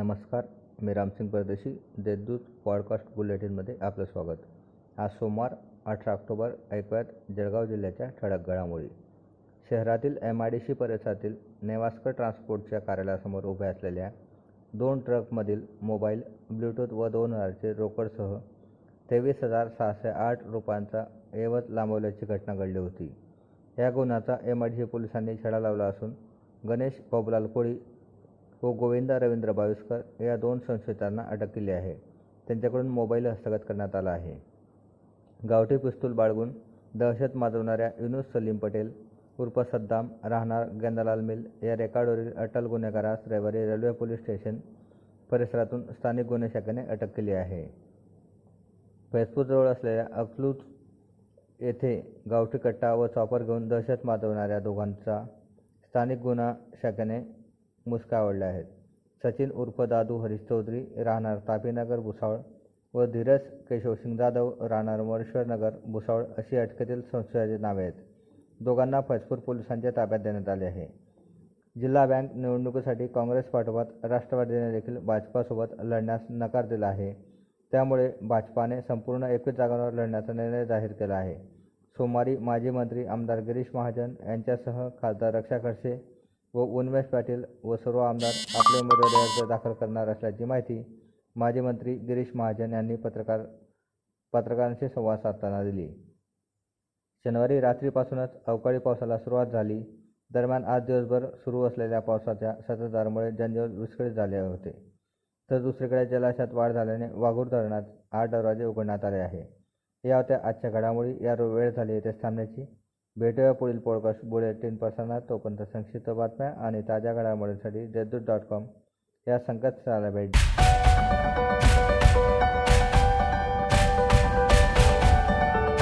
नमस्कार मी रामसिंग परदेशी देशदूत पॉडकास्ट बुलेटिनमध्ये आपलं स्वागत. आज सोमवार अठरा ऑक्टोबर ऐकूयात जळगाव जिल्ह्याच्या ठळक घडामोडी. शहरातील एम आय डी सी परिसरातील नेवास्कर ट्रान्सपोर्टच्या कार्यालयासमोर उभ्या असलेल्या दोन ट्रकमधील मोबाईल ब्ल्यूटूथ व दोन हजारचे रोकडसह तेवीस हजार सहाशे आठ रुपयांचा एवज लांबवल्याची घटना घडली होती. या गुन्ह्याचा एम आय डी सी पोलिसांनी छडा लावला असून गणेश बाबूलाल कोळी हो व गोविंदा रवींद्र बाविस्कर या दोन संशयितांना अटक केली आहे. त्यांच्याकडून मोबाईल हस्तगत करण्यात आला आहे. गावठी पिस्तूल बाळगून दहशत माजवणाऱ्या युनुस सलीम पटेल उर्फ सद्दाम राहणार गेंदालाल मिल या रेकॉर्डवरील अटल गुन्हेगारास रविवारी रेल्वे पोलीस स्टेशन परिसरातून स्थानिक गुन्हे शाखेने अटक केली आहे. फैजपूरजवळ असलेल्या अकलूज येथे गावठी कट्टा व चॉपर घेऊन दहशत माजवणाऱ्या दोघांचा स्थानिक गुन्हा शाखेने मुसक्या आवडल्या आहेत. सचिन उर्फ दादू हरीश चौधरी राहणार तापीनगर भुसावळ व धीरज केशवसिंग जाधव राहणार मरेश्वरनगर भुसावळ अशी अटकेतील संशयाची नावे आहेत. दोघांना फजपूर पोलिसांच्या ताब्यात देण्यात आले आहे. जिल्हा बँक निवडणुकीसाठी काँग्रेस पाठोपाठ राष्ट्रवादीने देखील भाजपासोबत लढण्यास नकार दिला आहे. त्यामुळे भाजपाने संपूर्ण एकवीस जागांवर लढण्याचा निर्णय जाहीर केला आहे. सोमवारी माजी मंत्री आमदार गिरीश महाजन यांच्यासह खासदार रक्षा खडसे व उन्मेष पाटील व सर्व आमदार आपले उमेदवारी अर्ज दाखल करणार असल्याची माहिती माजी मंत्री गिरीश महाजन यांनी पत्रकार पत्रकारांशी संवाद साधताना दिली. शनिवारी रात्रीपासूनच अवकाळी पावसाला सुरुवात झाली. दरम्यान आज दिवसभर सुरू असलेल्या पावसाच्या संततधारेमुळे जनजीवन विस्कळीत झाले होते. तर दुसरीकडे जलाशयात वाढ झाल्याने वाघूर धरणात आठ दरवाजे उघडण्यात आले आहे. या होत्या आजच्या घडामोडी. या वेळ झाली येथे थांबण्याची. भेटूया पुढील पॉडकास्ट बुलेटिन प्रसारणात तोपर्यंत संक्षिप्त बातम्या आणि ताज्या घडामोडींसाठी जयदूत डॉट कॉम या संकेतस्थळाला भेट